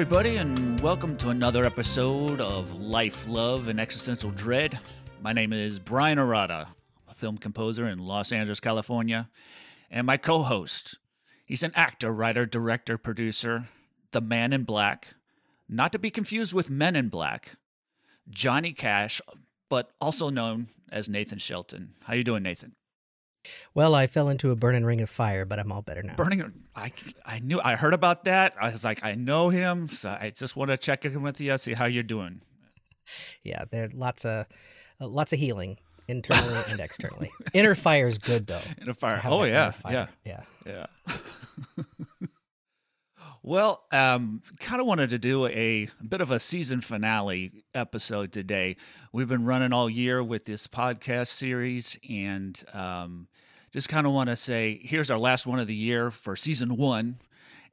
Everybody, and welcome to another episode of Life, Love, and Existential Dread. My name is Bryan Arata, a film composer in Los Angeles, California, and my co host. He's an actor, writer, director, producer, the man in black, not to be confused with Men in Black, Johnny Cash, but also known as Nathan Shelton. How you doing, Nathan? Well, I fell into a burning ring of fire, but I'm all better now. Burning, I, I knew, I heard about that. I was like, I know him, so I just want to check in with you, see how you're doing. Yeah, there lots of uh, lots of healing internally and externally. Inner fire is good though. Inner fire. Oh yeah, yeah, yeah, yeah. well, um, kind of wanted to do a, a bit of a season finale episode today. We've been running all year with this podcast series, and um, just kind of want to say here's our last one of the year for season one,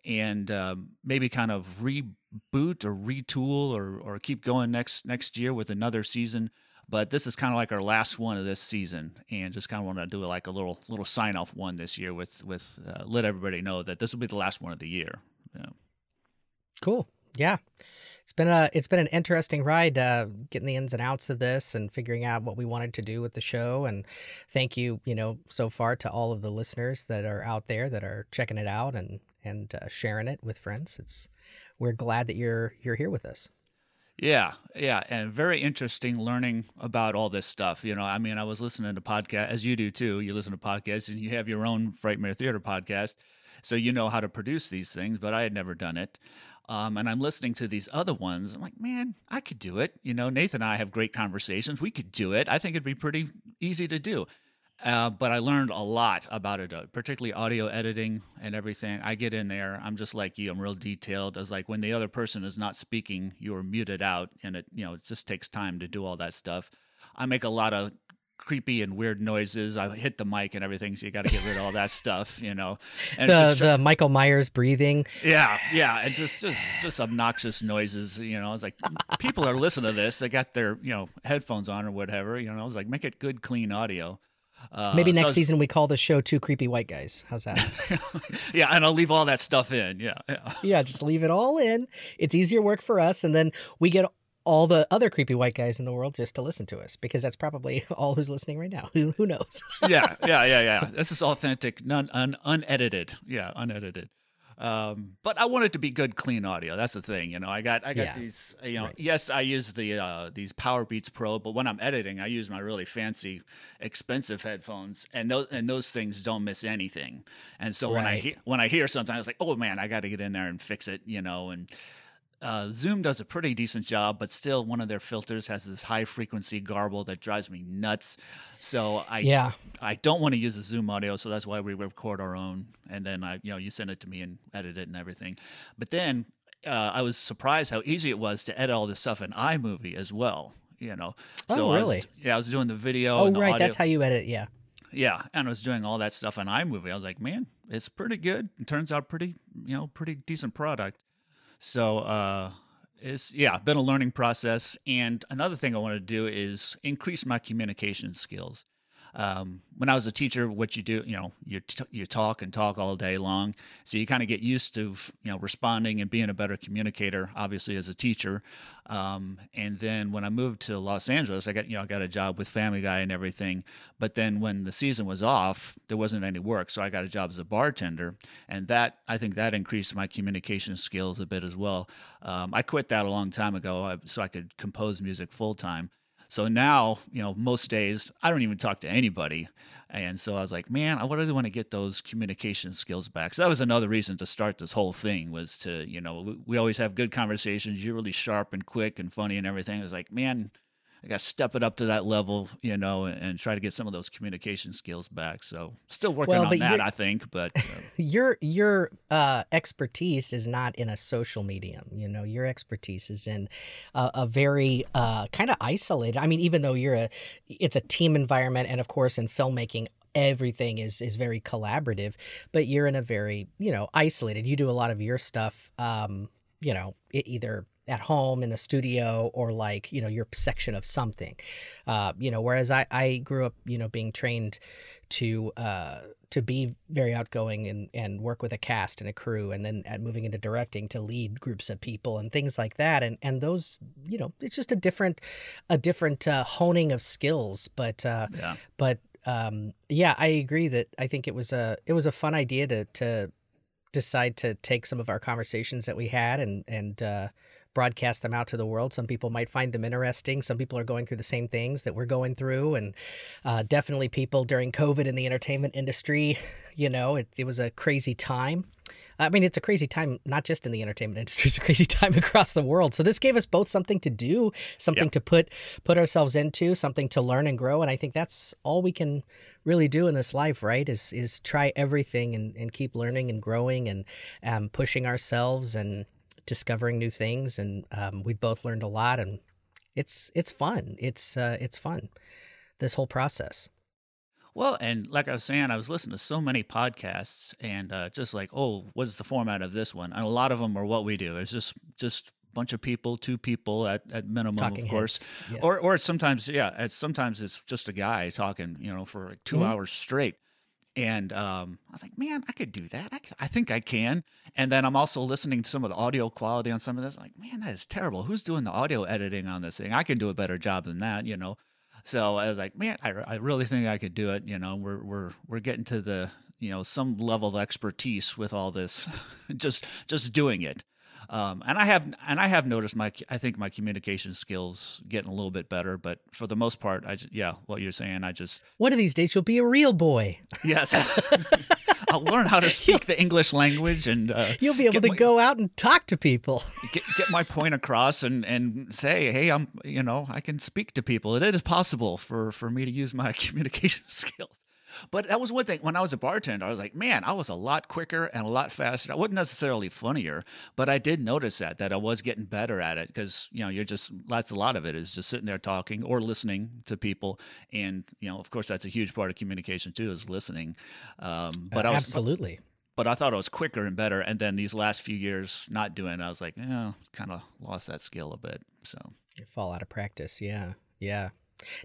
and um, maybe kind of reboot or retool or or keep going next next year with another season. But this is kind of like our last one of this season, and just kind of want to do like a little little sign off one this year with with uh, let everybody know that this will be the last one of the year. Yeah. Cool. Yeah. It's been a it's been an interesting ride uh, getting the ins and outs of this and figuring out what we wanted to do with the show and thank you you know so far to all of the listeners that are out there that are checking it out and and uh, sharing it with friends it's we're glad that you're you're here with us yeah, yeah, and very interesting learning about all this stuff. You know, I mean, I was listening to podcast as you do too. You listen to podcasts, and you have your own Frightmare Theater podcast, so you know how to produce these things. But I had never done it, um, and I'm listening to these other ones. I'm like, man, I could do it. You know, Nathan and I have great conversations. We could do it. I think it'd be pretty easy to do. Uh, but I learned a lot about it, uh, particularly audio editing and everything. I get in there, I'm just like you. I'm real detailed. As like when the other person is not speaking, you are muted out, and it you know it just takes time to do all that stuff. I make a lot of creepy and weird noises. I hit the mic and everything, so you got to get rid of all that stuff, you know. And the the Michael Myers breathing. Yeah, yeah, and just just just obnoxious noises. You know, it's like people are listening to this. They got their you know headphones on or whatever. You know, it's like make it good, clean audio. Uh, Maybe next so season we call the show Two Creepy White Guys. How's that? yeah, and I'll leave all that stuff in. Yeah, yeah. Yeah, just leave it all in. It's easier work for us, and then we get all the other creepy white guys in the world just to listen to us because that's probably all who's listening right now. Who who knows? yeah, yeah, yeah, yeah. This is authentic, none un, unedited. Yeah, unedited. Um, but I want it to be good, clean audio. That's the thing, you know. I got I got yeah. these, you know. Right. Yes, I use the uh, these Powerbeats Pro, but when I'm editing, I use my really fancy, expensive headphones, and those and those things don't miss anything. And so right. when I he- when I hear something, I was like, oh man, I got to get in there and fix it, you know. And uh, Zoom does a pretty decent job, but still, one of their filters has this high frequency garble that drives me nuts. So I yeah I don't want to use the Zoom audio, so that's why we record our own, and then I you know you send it to me and edit it and everything. But then uh, I was surprised how easy it was to edit all this stuff in iMovie as well. You know, so oh really? I was, yeah, I was doing the video. Oh the right, audio. that's how you edit. Yeah. Yeah, and I was doing all that stuff on iMovie. I was like, man, it's pretty good. It turns out pretty, you know, pretty decent product. So uh, it's yeah, been a learning process. And another thing I want to do is increase my communication skills um, when I was a teacher, what you do, you know, you t- you talk and talk all day long, so you kind of get used to you know responding and being a better communicator. Obviously, as a teacher, um, and then when I moved to Los Angeles, I got you know I got a job with Family Guy and everything. But then when the season was off, there wasn't any work, so I got a job as a bartender, and that I think that increased my communication skills a bit as well. Um, I quit that a long time ago, uh, so I could compose music full time. So now, you know, most days I don't even talk to anybody. And so I was like, man, I really want to get those communication skills back. So that was another reason to start this whole thing was to, you know, we, always have good conversations. You're really sharp and quick and funny and everything. I was like, man, I got to step it up to that level, you know, and, and, try to get some of those communication skills back. So still working well, on that, I think. But uh, your your uh, expertise is not in a social medium. You know, your expertise is in a, a very uh, kind of isolated. I mean, even though you're a, it's a team environment, and of course, in filmmaking, everything is is very collaborative. But you're in a very you know isolated. You do a lot of your stuff. Um, you know, it either at home in a studio or like you know your section of something. Uh, you know whereas I, I grew up you know being trained to uh, to be very outgoing and, and work with a cast and a crew and then at moving into directing to lead groups of people and things like that. And and those you know it's just a different a different uh, honing of skills. But uh, yeah. but um, yeah I agree that I think it was a it was a fun idea to to decide to take some of our conversations that we had and and uh, broadcast them out to the world. Some people might find them interesting. Some people are going through the same things that we're going through, and uh, definitely people during COVID in the entertainment industry. You know, it, it was a crazy time. I mean, it's a crazy time, not just in the entertainment industry. It's a crazy time across the world. So this gave us both something to do, something yep. to put put ourselves into, something to learn and grow. And I think that's all we can really do in this life, right? Is is try everything and, and keep learning and growing and um, pushing ourselves and discovering new things, and um, we've both learned a lot, and it's it's fun. It's uh, it's fun. This whole process. Well, and like I was saying, I was listening to so many podcasts, and uh, just like, oh, what's the format of this one? And a lot of them are what we do. It's just just bunch of people, two people at, at minimum, talking of course, yeah. or or sometimes, yeah, it's sometimes it's just a guy talking, you know, for like 2 mm-hmm. hours straight. And um, I was like, man, I could do that. I, I, think I can. And then I'm also listening to some of the audio quality on some of this. I'm like, man, that is terrible. Who's doing the audio editing on this thing? I can do a better job than that, you know. So I was like, man, I, I really think I could do it. You know, we're we're we're getting to the you know some level of expertise with all this, just just doing it. Um, and I have and I have noticed my I think my communication skills getting a little bit better, but for the most part, I just, yeah, what you're saying, I just one of these days you'll be a real boy. Yes. I'll learn how to speak the English language, and uh, you'll be able to my, go out and talk to people. Get, get my point across, and and say, hey, I'm you know I can speak to people. It is possible for for me to use my communication skills. But that was one thing. When I was a bartender, I was like, man, I was a lot quicker and a lot faster. I wasn't necessarily funnier, but I did notice that that I was getting better at it because you know you're just that's a lot of it is just sitting there talking or listening to people, and you know of course that's a huge part of communication too is listening. Um, but uh, I was, absolutely. But I thought I was quicker and better, and then these last few years not doing, it, I was like, yeah, kind of lost that skill a bit. So you fall out of practice. Yeah, yeah.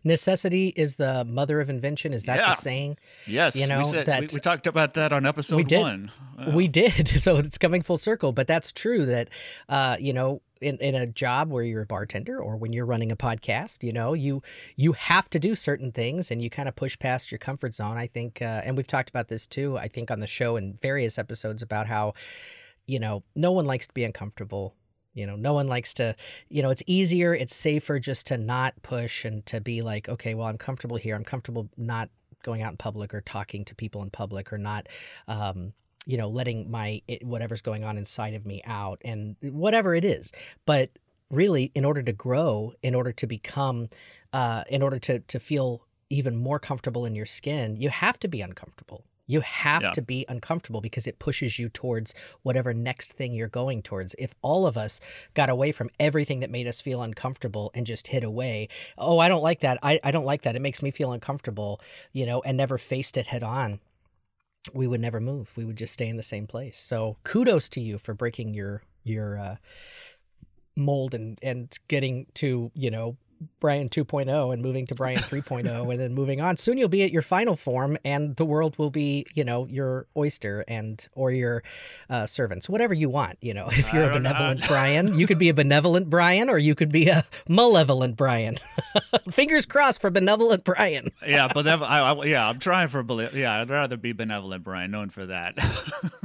Necessity is the mother of invention. Is that yeah. the saying? Yes. You know we said, that we, we, talked about that on episode we did. one. We did. So it's coming full circle. But that's true. That uh, you know, in, in a job where you're a bartender or when you're running a podcast, you know, you you have to do certain things and you kind of push past your comfort zone. I think, uh, and we've talked about this too. I think on the show in various episodes about how, you know, no one likes to be uncomfortable you know, no one likes to, you know, it's easier, it's safer just to not push and to be like, okay, well, I'm comfortable here. I'm comfortable not going out in public or talking to people in public or not, um, you know, letting my whatever's going on inside of me out and whatever it is. But really, in order to grow, in order to become, uh, in order to to feel even more comfortable in your skin, you have to be uncomfortable. You have yeah. to be uncomfortable because it pushes you towards whatever next thing you're going towards. If all of us got away from everything that made us feel uncomfortable and just hit away, oh, I don't like that. I, I don't like that. It makes me feel uncomfortable, you know, and never faced it head on, we would never move. We would just stay in the same place. So kudos to you for breaking your your uh, mold and and getting to you know Bryan 2.0 and moving to Bryan 3.0 and then moving on. Soon you'll be at your final form and the world will be, you know, your oyster and or your uh, servants, whatever you want. You know, if you're a benevolent know. Bryan, you could be a benevolent Bryan or you could be a malevolent Bryan. Fingers crossed for benevolent Bryan. yeah, but I, I, yeah, I'm trying for yeah, I'd rather be benevolent Bryan, known for that.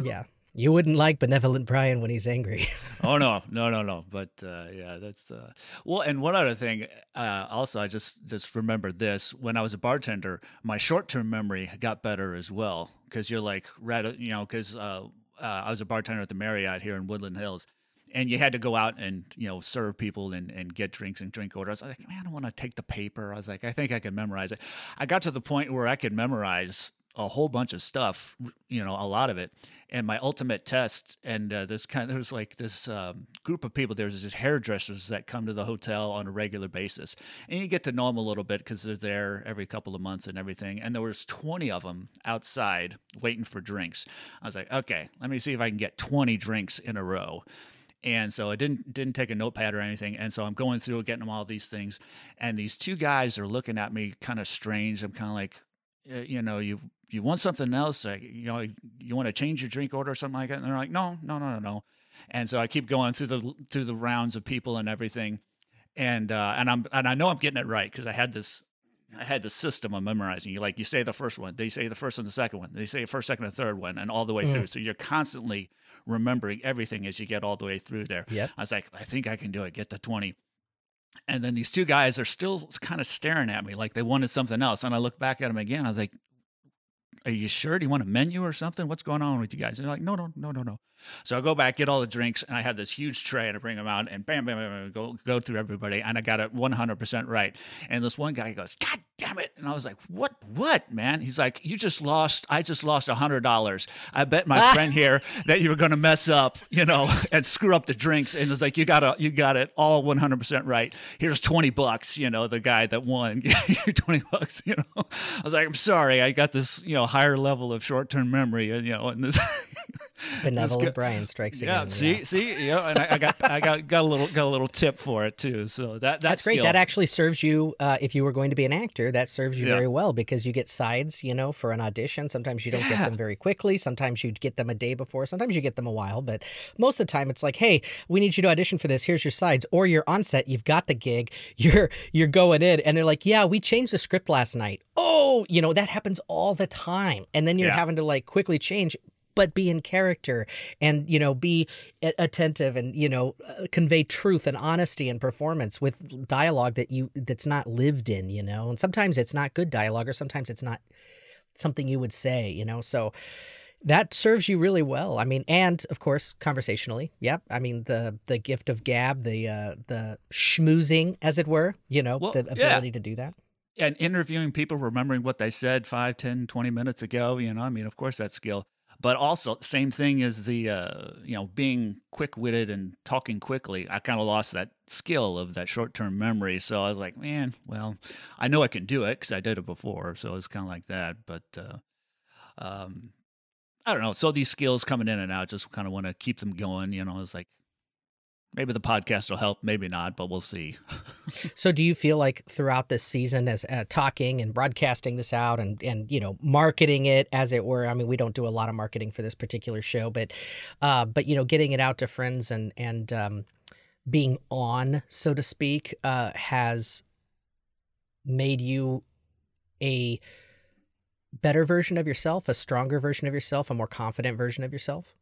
yeah. You wouldn't like benevolent Bryan when he's angry. oh no, no, no, no. But uh, yeah, that's uh... well. And one other thing, uh, also, I just just remembered this when I was a bartender. My short term memory got better as well because you're like, you know, because uh, uh, I was a bartender at the Marriott here in Woodland Hills, and you had to go out and you know serve people and, and get drinks and drink orders. I was like, man, I don't want to take the paper. I was like, I think I can memorize it. I got to the point where I could memorize a whole bunch of stuff, you know, a lot of it and my ultimate test and uh, this kind of there's like this um, group of people there's these hairdressers that come to the hotel on a regular basis and you get to know them a little bit because they're there every couple of months and everything and there was 20 of them outside waiting for drinks i was like okay let me see if i can get 20 drinks in a row and so I didn't didn't take a notepad or anything. And so I'm going through getting them all these things, and these two guys are looking at me kind of strange. I'm kind of like, uh, you know, you've you want something else, like, you know, you want to change your drink order or something like that. And they're like, no, no, no, no, no. And so I keep going through the through the rounds of people and everything, and uh, and I'm and I know I'm getting it right because I had this I had the system of memorizing. You like you say the first one, they say the first and the second one, they say the first, second, and third one, and all the way mm. through. So you're constantly remembering everything as you get all the way through there. Yeah, I was like, I think I can do it. Get the twenty. And then these two guys are still kind of staring at me like they wanted something else. And I look back at them again. I was like, Are you sure? Do you want a menu or something? What's going on with you guys? They're like, No, no, no, no, no. So I go back, get all the drinks, and I have this huge tray, and I bring them out, and bam, bam, bam, bam go go through everybody, and I got it 100% right. And this one guy goes, God damn it! And I was like, What? What, man? He's like, You just lost. I just lost a hundred dollars. I bet my friend here that you were going to mess up, you know, and screw up the drinks. And it's like, You got it. You got it all 100% right. Here's 20 bucks. You know, the guy that won, 20 bucks. You know, I was like, I'm sorry, I got this, you know, higher level of short term memory, you know, and this. benevolent Bryan strikes again. Yeah, see, yeah. see, yeah, and I, I, got, I got, got a little, got a little tip for it too. So that that's, that's great. That actually serves you. Uh, if you were going to be an actor, that serves you yeah. very well because you get sides, you know, for an audition. Sometimes you don't yeah. get them very quickly. Sometimes you get them a day before. Sometimes you get them a while. But most of the time, it's like, hey, we need you to audition for this. Here's your sides. Or you're on set. You've got the gig. You're you're going in, and they're like, yeah, we changed the script last night. Oh, you know that happens all the time, and then you're having to like quickly change but be in character and you know be attentive and you know uh, convey truth and honesty and performance with dialogue that you that's not lived in you know and sometimes it's not good dialogue or sometimes it's not something you would say you know so that serves you really well. I mean, and of course, conversationally. Yep. I mean, the the gift of gab, the uh, the schmoozing, as it were. You know, well, the ability yeah. to do that. And interviewing people, remembering what they said 5, 10, 20 minutes ago. You know, I mean, of course, that skill but also same thing as the uh, you know being quick-witted and talking quickly i kind of lost that skill of that short-term memory. So i was like man well i know i can do it because i did it before. So it's kind of like that. But uh, um, i don't know. So these skills coming in and out just kind of want to keep them going you know? It's like maybe the podcast will help maybe not but we'll see. So do you feel like throughout this season as uh, talking and broadcasting this out and and you know marketing it as it were i mean we don't do a lot of marketing for this particular show but uh but you know getting it out to friends and and um being on so to speak uh has made you a better version of yourself a stronger version of yourself a more confident version of yourself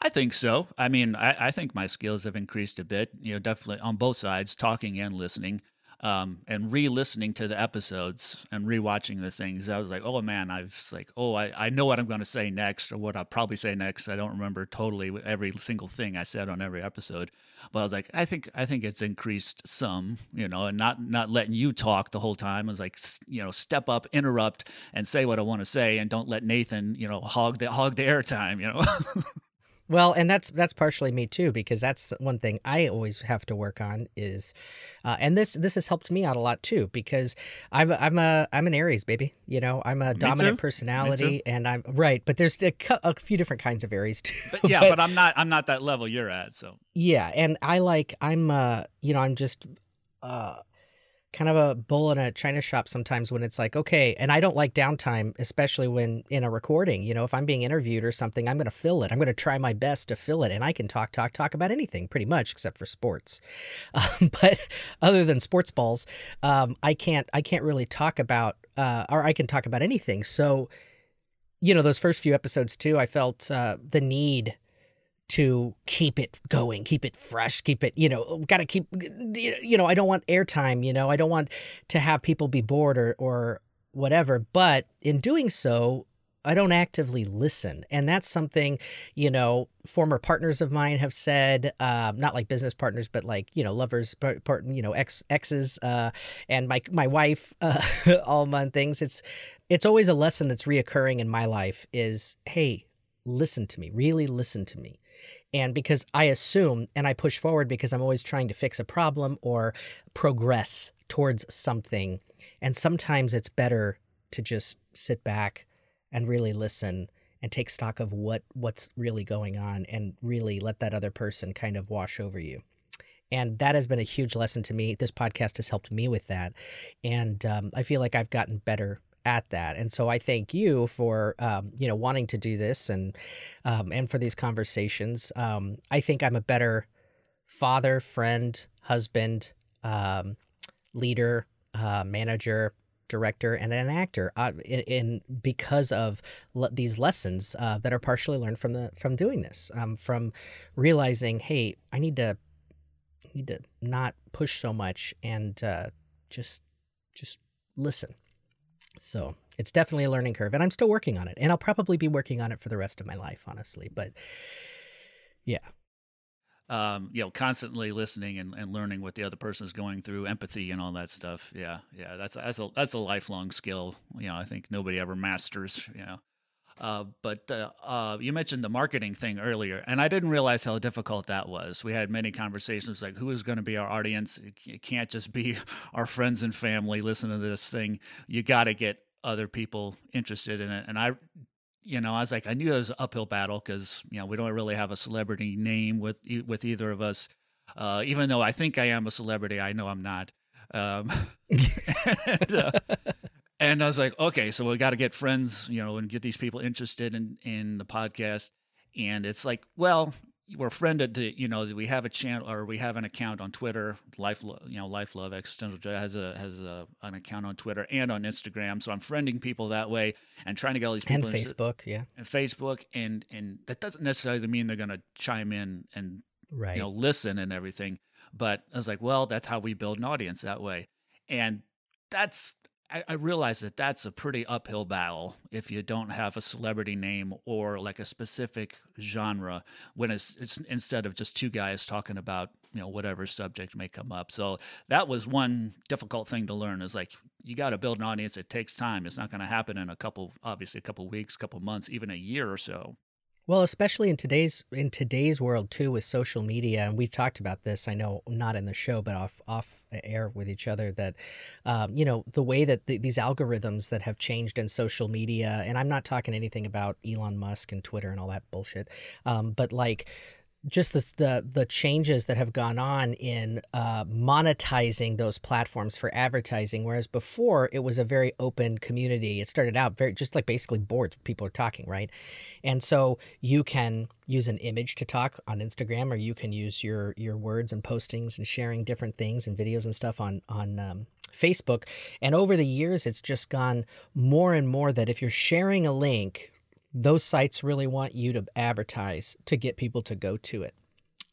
I think so. I mean, I, I, think my skills have increased a bit, you know, definitely on both sides, talking and listening. Um, and re-listening to the episodes and rewatching the things, I was like, "Oh man!" I was like, "Oh, I, I know what I'm going to say next, or what I'll probably say next." I don't remember totally every single thing I said on every episode, but I was like, "I think I think it's increased some, you know, and not not letting you talk the whole time. I was like, you know, step up, interrupt, and say what I want to say, and don't let Nathan, you know, hog the hog the airtime, you know." Well, and that's that's partially me too because that's one thing I always have to work on is, uh, and this this has helped me out a lot too because I'm I'm a I'm an Aries baby, you know I'm a dominant personality and I'm right, but there's a, a, few different kinds of Aries too. But yeah, but, but, I'm not I'm not that level you're at, so. Yeah, and I like I'm uh you know I'm just uh kind of a bull in a china shop sometimes when it's like okay and i don't like downtime especially when in a recording you know if i'm being interviewed or something i'm going to fill it. I'm going to try my best to fill it and i can talk talk talk about anything pretty much except for sports. Um, but other than sports balls um, i can't i can't really talk about uh, or i can talk about anything. So you know those first few episodes too i felt uh, the need to keep it going, keep it fresh, keep it, you know, got to keep, you know, I don't want airtime, you know, I don't want to have people be bored or, or whatever. But in doing so, I don't actively listen. And that's something, you know, former partners of mine have said, uh, not like business partners, but like, you know, lovers, part, you know, ex exes, uh, and my, my wife, uh, all my things. It's, it's always a lesson that's reoccurring in my life is, Hey, listen to me, really listen to me and because I assume and I push forward because I'm always trying to fix a problem or progress towards something. And sometimes it's better to just sit back and really listen and take stock of what what's really going on and really let that other person kind of wash over you. And that has been a huge lesson to me. This podcast has helped me with that. And um, i feel like i've gotten better at that. And so I thank you for um, you know wanting to do this and um, and for these conversations. Um, I think I'm a better father, friend, husband, um, leader, uh, manager, director, and an actor. Uh, in, in, because of le- these lessons uh, that are partially learned from the from doing this, um, from realizing, hey, I need to need to not push so much and uh, just just listen. So it's definitely a learning curve, and I'm still working on it, and I'll probably be working on it for the rest of my life, honestly. But yeah, um, you know, constantly listening and, and learning what the other person is going through, empathy and all that stuff. Yeah, yeah, that's that's a that's a lifelong skill. You know, I think nobody ever masters. You know, uh, but uh, uh, you mentioned the marketing thing earlier, and I didn't realize how difficult that was. We had many conversations like, who is going to be our audience? It can't just be our friends and family listen to this thing. You got to get other people interested in it. And I you know, I was like, I knew it was an uphill battle because you know we don't really have a celebrity name with with either of us. Uh, even though I think I am a celebrity, I know I'm not. Um, and, uh, and, I was like, okay, so we got to get friends, you know, and get these people interested in in the podcast. And it's like, well, we're friended to you know we have a channel or we have an account on Twitter life you know life love existential joy has a has a, an account on Twitter and on Instagram so I'm friending people that way and trying to get all these people and Facebook yeah and Facebook and and that doesn't necessarily mean they're going to chime in and right. you know listen and everything but I was like well that's how we build an audience that way and that's I, I realize that that's a pretty uphill battle if you don't have a celebrity name or like a specific genre when it's, it's instead of just two guys talking about you know whatever subject may come up. So that was one difficult thing to learn is like you got to build an audience. It takes time. It's not going to happen in a couple obviously a couple weeks couple months even a year or so well, especially in today's in today's world too, with social media, and we've talked about this. I know not in the show, but off off air with each other. That um, you know the way that the, these algorithms that have changed in social media, and I'm not talking anything about Elon Musk and Twitter and all that bullshit, um, but like just the, the the changes that have gone on in uh, monetizing those platforms for advertising, whereas before it was a very open community. It started out very just like basically boards, people are talking, right? And so you can use an image to talk on Instagram, or you can use your your words and postings and sharing different things and videos and stuff on on um, Facebook. And over the years, it's just gone more and more that if you're sharing a link those sites really want you to advertise to get people to go to it.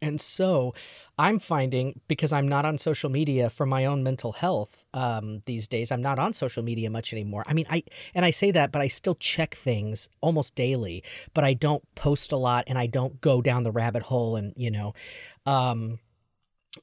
And so I'm finding because I'm not on social media for my own mental health um, these days, I'm not on social media much anymore. I mean, I, and I say that, but I still check things almost daily, but I don't post a lot and I don't go down the rabbit hole and, you know, um,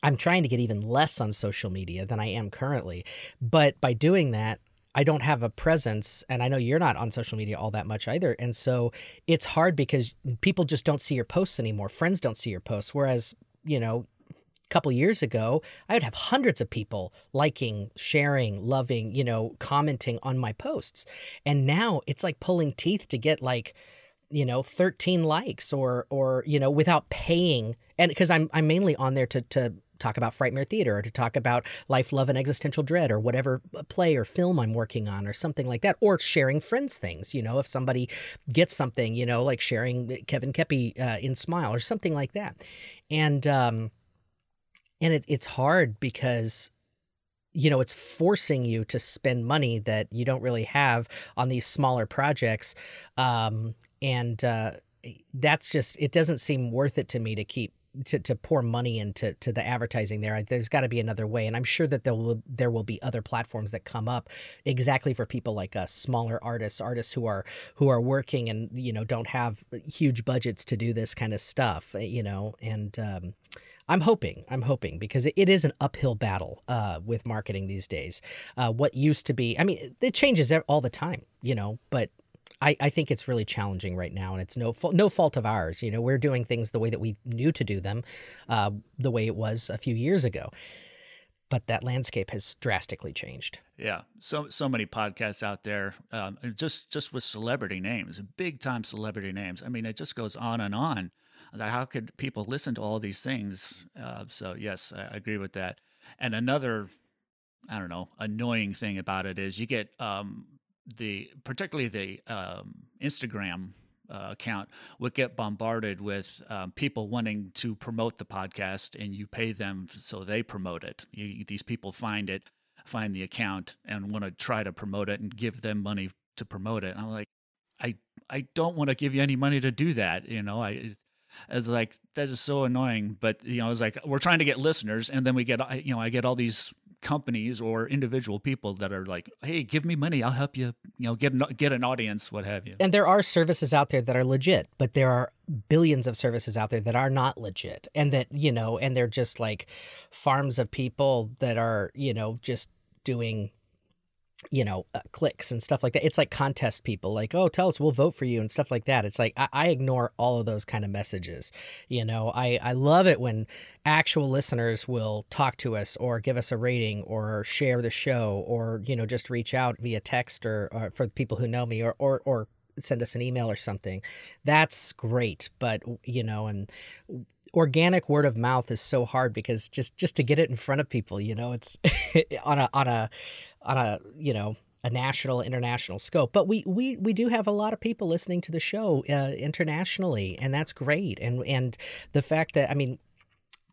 I'm trying to get even less on social media than I am currently. But by doing that, I don't have a presence and I know you're not on social media all that much either. And so it's hard because people just don't see your posts anymore. Friends don't see your posts. Whereas, you know, a couple years ago, I would have hundreds of people liking, sharing, loving, you know, commenting on my posts. And now it's like pulling teeth to get like you know 13 likes or or you know without paying and because i'm i'm mainly on there to to talk about Frightmare Theater or to talk about Life, Love, and Existential Dread or whatever play or film I'm working on or something like that. Or sharing friends things, you know, if somebody gets something, you know, like sharing Kevin Kepi uh, in Smile or something like that. And, um, and it, it's hard because you know it's forcing you to spend money that you don't really have on these smaller projects um, and uh, that's just it doesn't seem worth it to me to keep to, to pour money into to the advertising there. There's got to be another way, and I'm sure that there will there will be other platforms that come up exactly for people like us, smaller artists, artists who are who are working and you know don't have huge budgets to do this kind of stuff, eh, you know. And um, I'm hoping, I'm hoping because it, it is an uphill battle uh, with marketing these days. Uh, what used to be, I mean, it changes all the time, you know, but I, I think it's really challenging right now, and it's no no fault of ours. You know, we're doing things the way that we knew to do them, uh, the way it was a few years ago. But that landscape has drastically changed. Yeah, so so many podcasts out there, um, just just with celebrity names, big time celebrity names. I mean, it just goes on and on. How could people listen to all these things? Uh, so yes, I agree with that. And another, I don't know, annoying thing about it is you get um, the particularly the um, Instagram uh, account would get bombarded with um, people wanting to promote the podcast, and you pay them so they promote it. You, these people find it, find the account, and want to try to promote it and give them money to promote it. And I'm like, I I don't want to give you any money to do that. You know, I as like that is so annoying. But you know, it's like we're trying to get listeners, and then we get you know I get all these companies or individual people that are like, "Hey, give me money, I'll help you, you know, get an, get an audience, what have you." And there are services out there that are legit, but there are billions of services out there that are not legit, and that you know, and they're just like farms of people that are you know just doing you know uh, clicks and stuff like that. It's like contest people like oh tell us we'll vote for you and stuff like that. It's like I, I, ignore all of those kind of messages you know? I, I love it when actual listeners will talk to us or give us a rating or share the show or you know just reach out via text or, or for people who know me or, or or send us an email or something. That's great but you know and organic word of mouth is so hard because just just to get it in front of people you know it's on a on a on a you know a national international scope. But we we we do have a lot of people listening to the show uh, internationally and that's great. And and the fact that i mean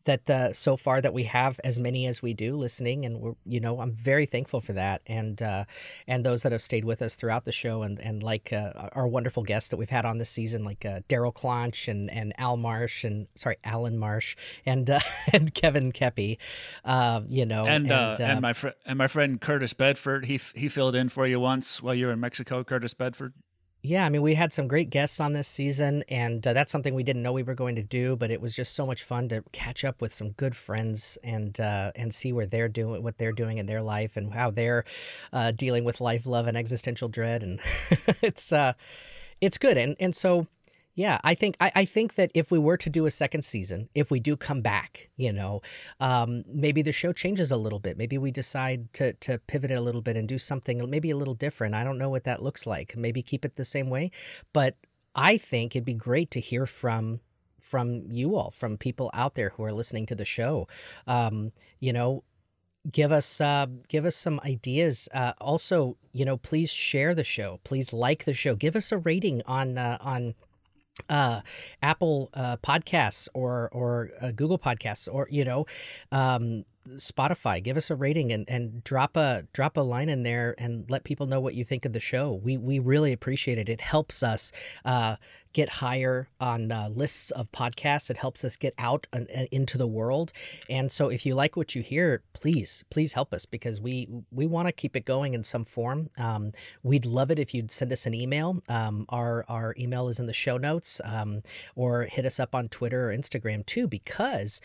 that the so far that we have as many as we do listening and we're you know i'm very thankful for that. And uh and those that have stayed with us throughout the show and and like uh, our wonderful guests that we've had on this season like uh, daryl clonch and and al marsh and sorry alan marsh and uh, and kevin kepi uh you know and uh, and, uh, and my friend and my friend curtis bedford he he filled in for you once while you were in mexico curtis bedford yeah, I mean, we had some great guests on this season, and uh, that's something we didn't know we were going to do. But it was just so much fun to catch up with some good friends and uh, and see where they're doing, what they're doing in their life, and how they're uh, dealing with life, love, and existential dread. And it's uh, it's good. And and so yeah, I think I, I think that if we were to do a second season, if we do come back, you know, um, maybe the show changes a little bit. Maybe we decide to to pivot it a little bit and do something maybe a little different. I don't know what that looks like. Maybe keep it the same way, but I think it'd be great to hear from from you all, from people out there who are listening to the show. Um, you know, give us uh, give us some ideas. Uh, also, you know, please share the show. Please like the show. Give us a rating on uh, on uh, Apple uh, Podcasts or or uh, Google Podcasts or you know um, Spotify. Give us a rating and, and drop a drop a line in there and let people know what you think of the show. We we really appreciate it. It helps us uh, get higher on uh, lists of podcasts. It helps us get out uh, into the world. And so, if you like what you hear, please please help us because we we want to keep it going in some form. Um, we'd love it if you'd send us an email. Um, our our email is in the show notes, um, or hit us up on Twitter or Instagram too, because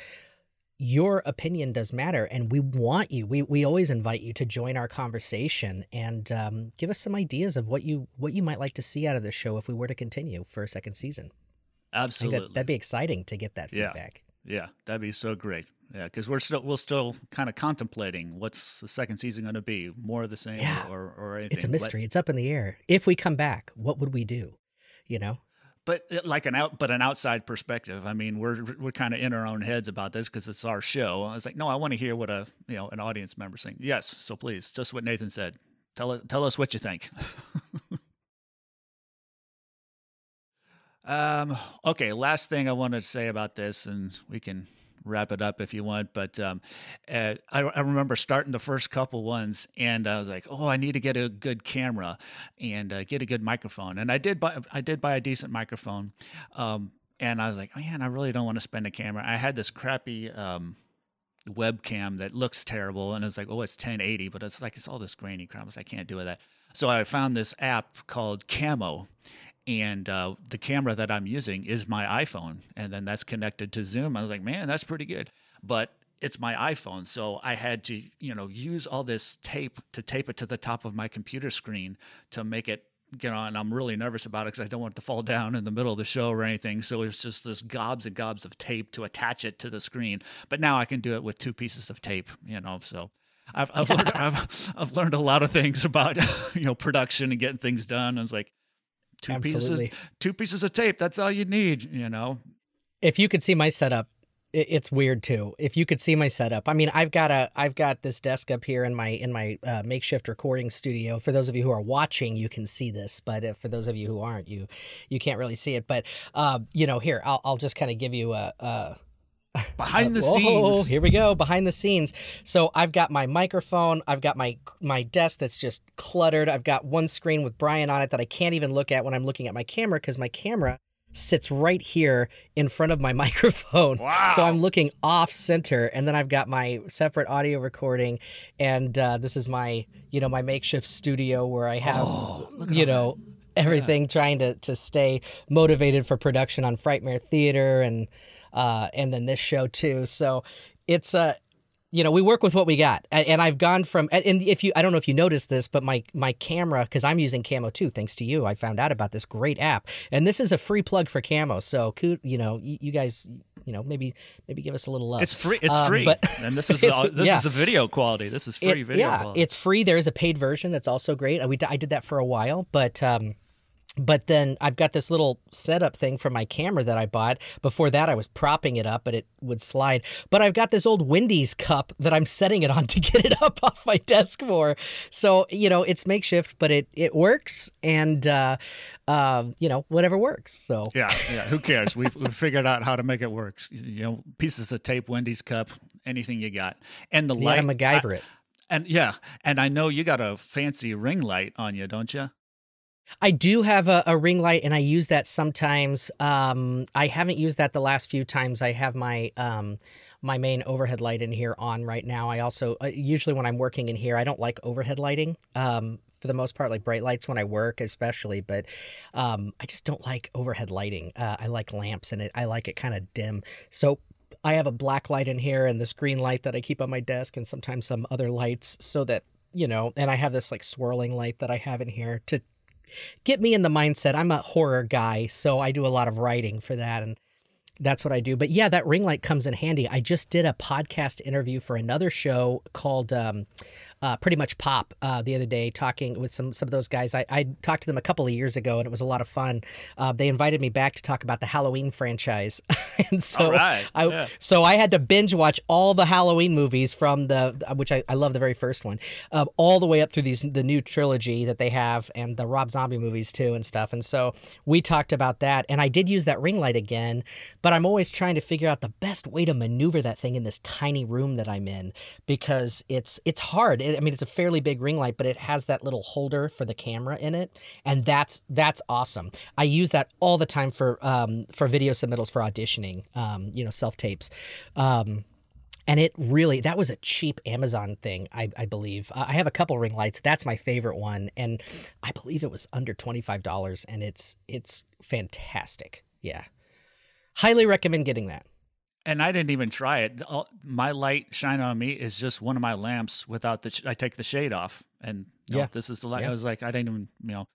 your opinion does matter and we want you we, we always invite you to join our conversation and um, give us some ideas of what you what you might like to see out of this show if we were to continue for a second season. Absolutely that, would be exciting to get that feedback. Yeah, yeah that'd be so great. Yeah because we're still we're still kind of contemplating what's the second season going to be more of the same yeah. or, or anything it's a mystery. Let, it's up in the air. If we come back what would we do? You know but uh, like an out but an outside perspective. I mean we're we're kind of in our own heads about this because it's our show. I was like no i want to hear what a you know an audience member saying. Yes so please just what nathan said. Tell us tell us what you think. Um okay last thing i wanted to say about this and we can wrap it up if you want. But um, uh, I, I, remember starting the first couple ones, and I was like, "Oh, I need to get a good camera and uh, get a good microphone." And I did buy I did buy a decent microphone, um, and I was like, "Man, I really don't want to spend a camera." I had this crappy. Um, webcam that looks terrible and it's like oh it's 1080 but it's like it's all this grainy crap i can't do with that so i found this app called camo and uh, the camera that I'm using is my iPhone, and then that's connected to Zoom. I was like, man, that's pretty good, but it's my iPhone, so I had to, you know, use all this tape to tape it to the top of my computer screen to make it you know, and I'm really nervous about it because I don't want it to fall down in the middle of the show or anything. So it's just this gobs and gobs of tape to attach it to the screen. But now I can do it with two pieces of tape, you know. So I've I've, learned, I've, I've learned a lot of things about you know production and getting things done. I was like, two Absolutely. pieces two pieces of tape that's all you need you know if you could see my setup it's weird too. If you could see my setup, I mean, I've got a I've got this desk up here in my in my uh, makeshift recording studio. For those of you who are watching, you can see this, but if, for those of you who aren't, you you can't really see it. But uh, you know, here I'll I'll just kind of give you a. a behind the Whoa, scenes. Here we go, behind the scenes. So I've got my microphone, I've got my my desk that's just cluttered. I've got one screen with Bryan on it that I can't even look at when I'm looking at my camera because my camera sits right here in front of my microphone. Wow. So I'm looking off center, and then I've got my separate audio recording, and uh, this is my you know my makeshift studio where I have Oh, you know everything trying to to stay motivated for production on Frightmare Theater and uh, and then this show too. So it's uh you know we work with what we got and i've gone from and- if you i don't know if you noticed this but my my camera because i'm using camo too thanks to you i found out about this great app and this is a free plug for camo so you know you, guys you know maybe maybe give us a little love It's free. It's Um, free. and this is all, this yeah. is the video quality. This is free It- video yeah, quality. it's free. There is a paid version that's also great. We I did that for a while, but um, but then I've got this little setup thing for my camera that I bought. Before that, I was propping it up, but it would slide. But I've got this old Wendy's cup that I'm setting it on to get it up off my desk more. So you know, it's makeshift, but it it works, and uh, uh, you know, whatever works. So yeah, yeah. Who cares? We've, we've figured out how to make it work. You know, pieces of tape, Wendy's cup, anything you got, and the you light. gotta MacGyver it. and yeah, and I know you got a fancy ring light on you, don't you? I do have a, a ring light, and I use that sometimes. Um, I haven't used that the last few times. I have my um, my main overhead light in here on right now. I also uh, usually when I'm working in here, I don't like overhead lighting. Um, for the most part, like bright lights when I work, especially. But um, I just don't like overhead lighting. Uh, I like lamps, and it I like it kind of dim. So I have a black light in here, and this green light that I keep on my desk, and sometimes some other lights, so that you know. And I have this like swirling light that I have in here to get me in the mindset. I'm a horror guy, so I do a lot of writing for that and that's what I do. But yeah, that ring light comes in handy. I just did a podcast interview for another show called um, uh, Pretty Much Pop uh, the other day, talking with some some of those guys. I, I talked to them a couple of years ago, and it was a lot of fun. Uh, they invited me back to talk about the Halloween franchise, and so right, I yeah. so I had to binge watch all the Halloween movies from the which I, I love the very first one, um, all the way up through these the new trilogy that they have and the Rob Zombie movies too and stuff. And so we talked about that, and I did use that ring light again, but I'm always trying to figure out the best way to maneuver that thing in this tiny room that I'm in because it's it's hard. I mean, it's a fairly big ring light, but it has that little holder for the camera in it, and that's that's awesome. I use that all the time for um, for video submittals for auditioning, um, you know, self tapes. Um, and it really that was a cheap Amazon thing, I, I believe. Uh, I have a couple ring lights. That's my favorite one, and I believe it was under twenty five dollars, and it's it's fantastic. Yeah, highly recommend getting that. And I didn't even try it. All- uh, My light shine on me is just one of my lamps without the. Sh- I take the shade off, and know, Yeah. this is the light. Yeah. I was like, I didn't even, you know.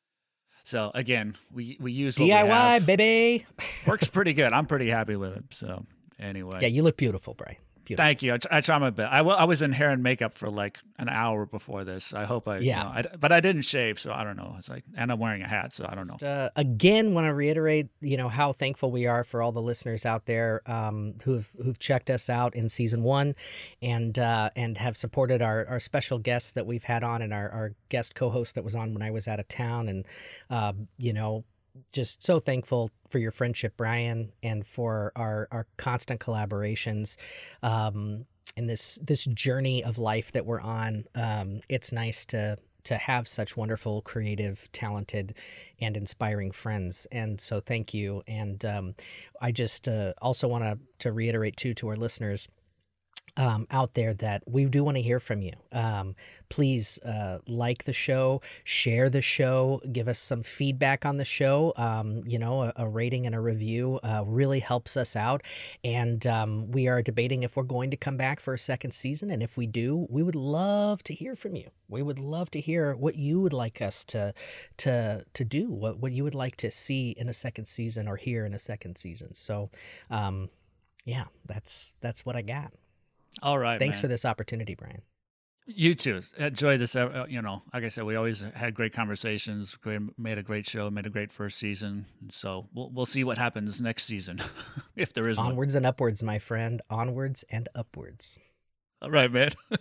So again, we we use what we. DIY, baby. Works pretty good. I'm pretty happy with it. So anyway, Yeah, you look beautiful, Bryan. Thank you. I, I try my best. I, I was in hair and makeup for like an hour before this. I hope I, you Yeah. know, I but I didn't shave, so I don't know. It's like, and I'm wearing a hat, so I don't know. Uh, again, want to reiterate, you know, how thankful we are for all the listeners out there um, who've who've checked us out in season one, and uh, and have supported our, our special guests that we've had on, and our, our guest co-host that was on when I was out of town, and uh, you know, just so thankful for your friendship, Bryan, and for our our constant collaborations. Um, in this this journey of life that we're on, um, it's nice to to have such wonderful, creative, talented, and inspiring friends. And so, thank you. And um, I just uh, also want to to reiterate too to our listeners um, out there that we do want to hear from you. Um, please uh, like the show, share the show, give us some feedback on the show. Um, you know, a, a rating and a review uh, really helps us out. And um, we are debating if we're going to come back for a second season. And if we do, we would love to hear from you. We would love to hear what you would like us to to to do. What what you would like to see in a second season or hear in a second season. So, um, yeah, that's that's what I got. All right. Thanks man. for this opportunity, Bryan. You too. Enjoy this. Uh, you know, like I said, we always had great conversations. Great, made a great show. Made a great first season. So we'll we'll see what happens next season, if there is onwards one. and upwards, my friend. Onwards and upwards. All right, man.